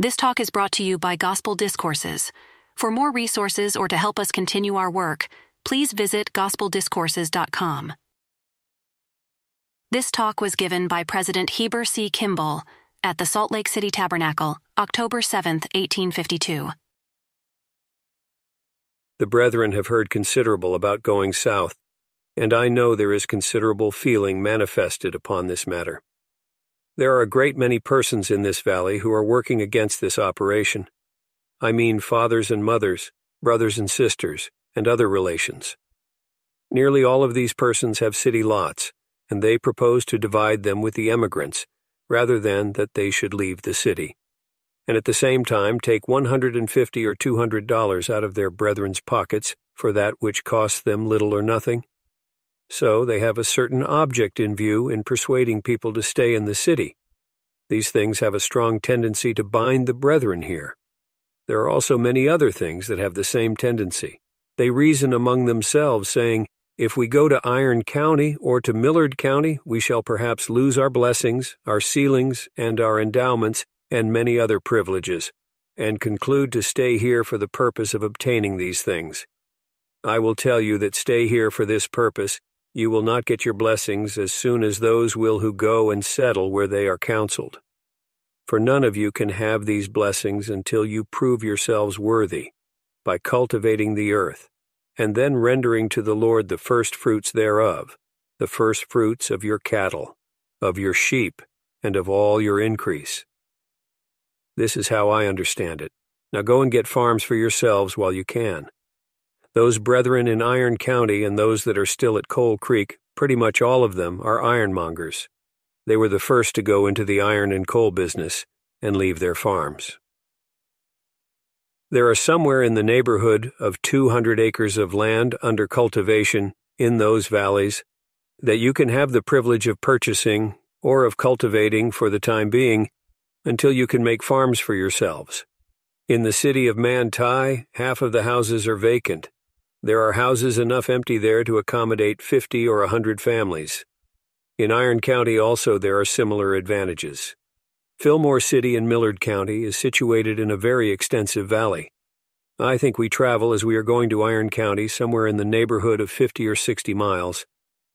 This talk is brought to you by Gospel Discourses. For more resources or to help us continue our work, please visit gospeldiscourses.com. This talk was given by President Heber C. Kimball at the Salt Lake City Tabernacle, October 7, 1852. The brethren have heard considerable about going south, and I know there is considerable feeling manifested upon this matter. There are a great many persons in this valley who are working against this operation. I mean fathers and mothers, brothers and sisters, and other relations. Nearly all of these persons have city lots, and they propose to divide them with the emigrants, rather than that they should leave the city, and at the same time take 150 or $200 out of their brethren's pockets for that which costs them little or nothing. So they have a certain object in view in persuading people to stay in the city. These things have a strong tendency to bind the brethren here. There are also many other things that have the same tendency. They reason among themselves, saying, if we go to Iron County or to Millard County, we shall perhaps lose our blessings, our sealings, and our endowments, and many other privileges, and conclude to stay here for the purpose of obtaining these things. I will tell you that stay here for this purpose, you will not get your blessings as soon as those will who go and settle where they are counseled. For none of you can have these blessings until you prove yourselves worthy, by cultivating the earth and then rendering to the Lord the first fruits thereof, the first fruits of your cattle, of your sheep, and of all your increase. This is how I understand it. Now go and get farms for yourselves while you can. Those brethren in Iron County and those that are still at Coal Creek, pretty much all of them are ironmongers. They were the first to go into the iron and coal business and leave their farms. There are somewhere in the neighborhood of 200 acres of land under cultivation in those valleys that you can have the privilege of purchasing or of cultivating for the time being until you can make farms for yourselves. In the city of Manti, half of the houses are vacant. There are houses enough empty there to accommodate 50 or a 100 families. In Iron County also there are similar advantages. Fillmore City in Millard County is situated in a very extensive valley. I think we travel as we are going to Iron County somewhere in the neighborhood of 50 or 60 miles,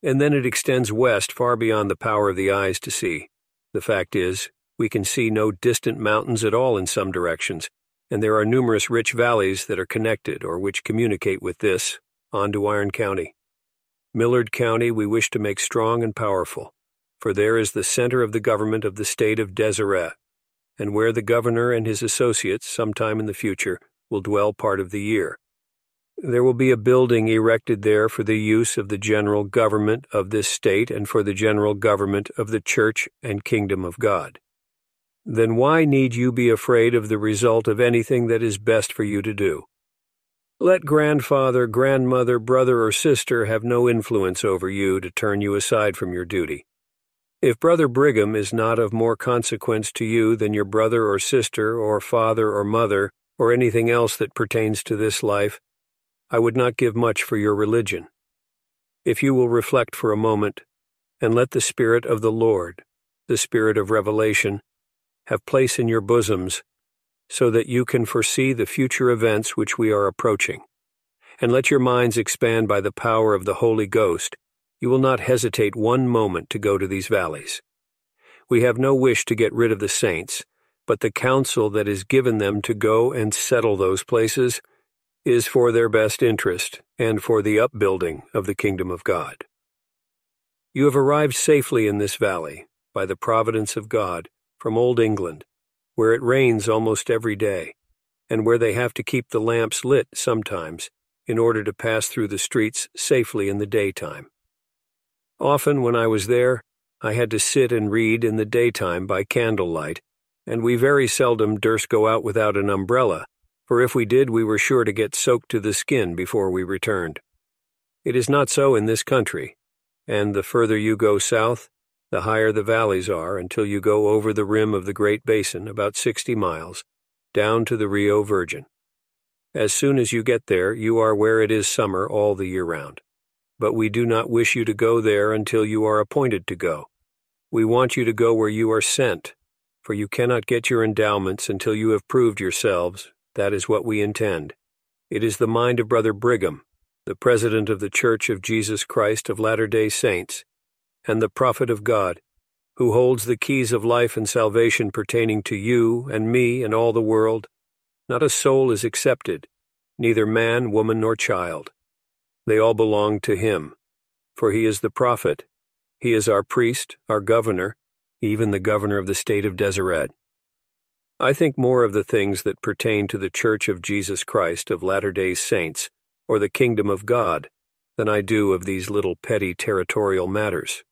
and then it extends west far beyond the power of the eyes to see. The fact is, we can see no distant mountains at all in some directions, and there are numerous rich valleys that are connected or which communicate with this, on to Iron County. Millard County we wish to make strong and powerful for there is the center of the government of the state of Deseret, and where the governor and his associates, sometime in the future, will dwell part of the year. There will be a building erected there for the use of the general government of this state and for the general government of the church and kingdom of God. Then why need you be afraid of the result of anything that is best for you to do? Let grandfather, grandmother, brother, or sister have no influence over you to turn you aside from your duty. If Brother Brigham is not of more consequence to you than your brother or sister or father or mother or anything else that pertains to this life, I would not give much for your religion. If you will reflect for a moment, and let the Spirit of the Lord, the Spirit of revelation, have place in your bosoms, so that you can foresee the future events which we are approaching, and let your minds expand by the power of the Holy Ghost, you will not hesitate one moment to go to these valleys. We have no wish to get rid of the saints, but the counsel that is given them to go and settle those places is for their best interest and for the upbuilding of the kingdom of God. You have arrived safely in this valley, by the providence of God, from Old England, where it rains almost every day, and where they have to keep the lamps lit sometimes in order to pass through the streets safely in the daytime. Often when I was there, I had to sit and read in the daytime by candlelight, and we very seldom durst go out without an umbrella, for if we did, we were sure to get soaked to the skin before we returned. It is not so in this country, and the further you go south, the higher the valleys are until you go over the rim of the Great Basin about 60 miles, down to the Rio Virgin. As soon as you get there, you are where it is summer all the year round but we do not wish you to go there until you are appointed to go. We want you to go where you are sent, for you cannot get your endowments until you have proved yourselves. That is what we intend. It is the mind of Brother Brigham, the President of the Church of Jesus Christ of Latter day Saints, and the Prophet of God, who holds the keys of life and salvation pertaining to you and me and all the world. Not a soul is excepted, neither man, woman, nor child. They all belong to him, for he is the prophet. He is our priest, our governor, even the governor of the state of Deseret. I think more of the things that pertain to the Church of Jesus Christ of Latter day Saints, or the kingdom of God, than I do of these little petty territorial matters.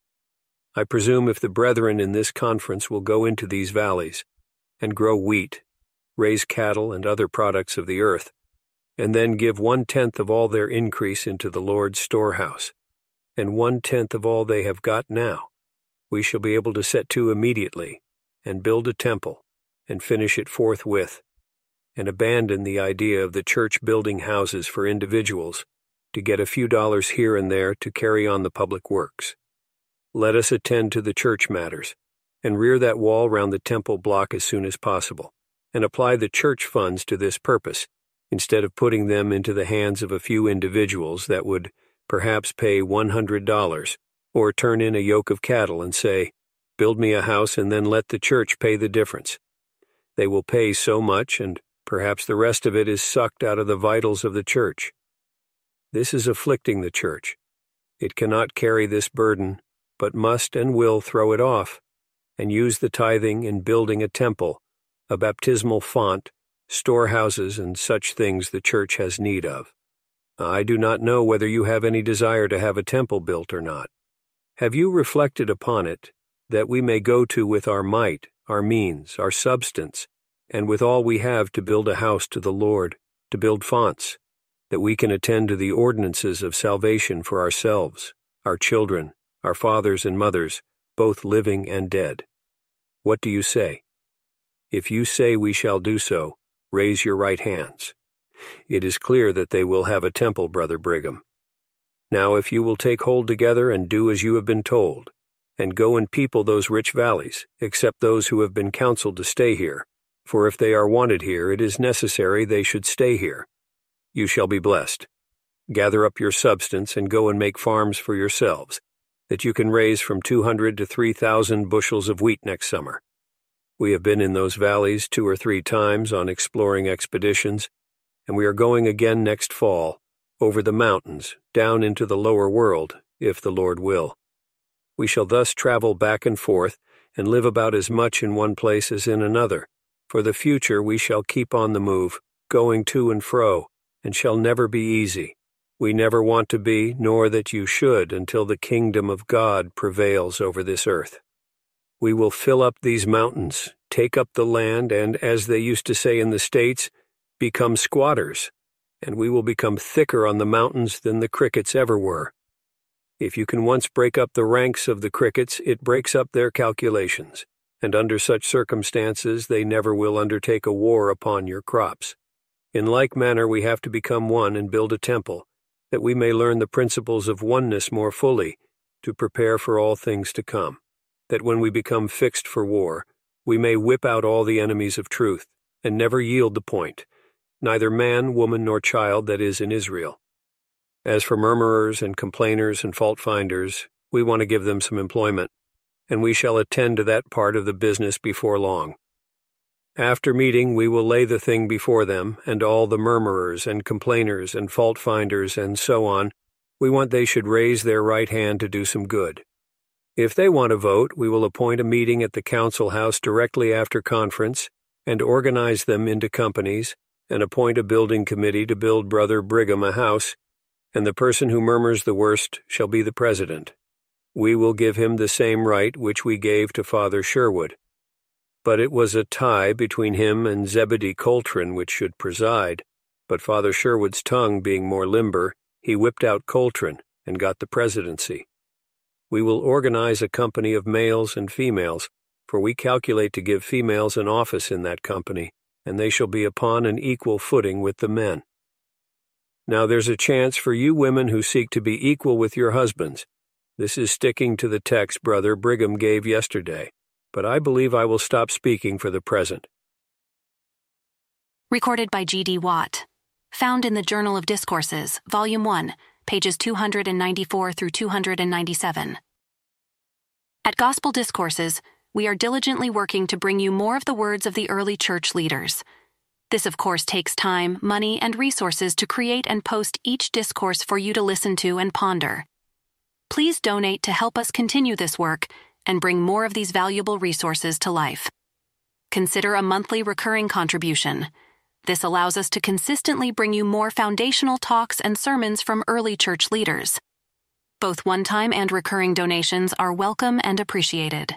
I presume if the brethren in this conference will go into these valleys, and grow wheat, raise cattle and other products of the earth, and then give one tenth of all their increase into the Lord's storehouse, and one tenth of all they have got now, we shall be able to set to immediately, and build a temple, and finish it forthwith, and abandon the idea of the church building houses for individuals to get a few dollars here and there to carry on the public works. Let us attend to the church matters, and rear that wall round the temple block as soon as possible, and apply the church funds to this purpose, instead of putting them into the hands of a few individuals that would perhaps pay $100 or turn in a yoke of cattle and say, Build me a house and then let the church pay the difference. They will pay so much, and perhaps the rest of it is sucked out of the vitals of the church. This is afflicting the church. It cannot carry this burden, but must and will throw it off, and use the tithing in building a temple, a baptismal font, storehouses, and such things the church has need of. I do not know whether you have any desire to have a temple built or not. Have you reflected upon it, that we may go to with our might, our means, our substance, and with all we have to build a house to the Lord, to build fonts, that we can attend to the ordinances of salvation for ourselves, our children, our fathers and mothers, both living and dead? What do you say? If you say we shall do so, raise your right hands. It is clear that they will have a temple, Brother Brigham. Now, if you will take hold together and do as you have been told, and go and people those rich valleys, except those who have been counseled to stay here, for if they are wanted here, it is necessary they should stay here. You shall be blessed. Gather up your substance and go and make farms for yourselves, that you can raise from two hundred to three thousand bushels of wheat next summer. We have been in those valleys two or three times on exploring expeditions, and we are going again next fall over the mountains, down into the lower world, if the Lord will. We shall thus travel back and forth, and live about as much in one place as in another. For the future we shall keep on the move, going to and fro, and shall never be easy. We never want to be, nor that you should, until the kingdom of God prevails over this earth. We will fill up these mountains, take up the land, and, as they used to say in the States, become squatters, and we will become thicker on the mountains than the crickets ever were. If you can once break up the ranks of the crickets, it breaks up their calculations, and under such circumstances they never will undertake a war upon your crops. In like manner, we have to become one and build a temple, that we may learn the principles of oneness more fully, to prepare for all things to come, that when we become fixed for war, we may whip out all the enemies of truth, and never yield the point, neither man, woman, nor child that is in Israel. As for murmurers and complainers and fault finders, we want to give them some employment, and we shall attend to that part of the business before long. After meeting, we will lay the thing before them, and all the murmurers and complainers and fault finders and so on, we want they should raise their right hand to do some good. If they want to vote, we will appoint a meeting at the council house directly after conference and organize them into companies and appoint a building committee to build Brother Brigham a house, and the person who murmurs the worst shall be the president. We will give him the same right which we gave to Father Sherwood. But it was a tie between him and Zebedee Coltrin which should preside, but Father Sherwood's tongue being more limber, he whipped out Coltrin and got the presidency. We will organize a company of males and females, for we calculate to give females an office in that company, and they shall be upon an equal footing with the men. Now there's a chance for you women who seek to be equal with your husbands. This is sticking to the text Brother Brigham gave yesterday, but I believe I will stop speaking for the present. Recorded by G.D. Watt. Found in the Journal of Discourses, Volume 1, pages 294 through 297. At Gospel Discourses, we are diligently working to bring you more of the words of the early church leaders. This, of course, takes time, money, and resources to create and post each discourse for you to listen to and ponder. Please donate to help us continue this work and bring more of these valuable resources to life. Consider a monthly recurring contribution. This allows us to consistently bring you more foundational talks and sermons from early church leaders. Both one time and recurring donations are welcome and appreciated.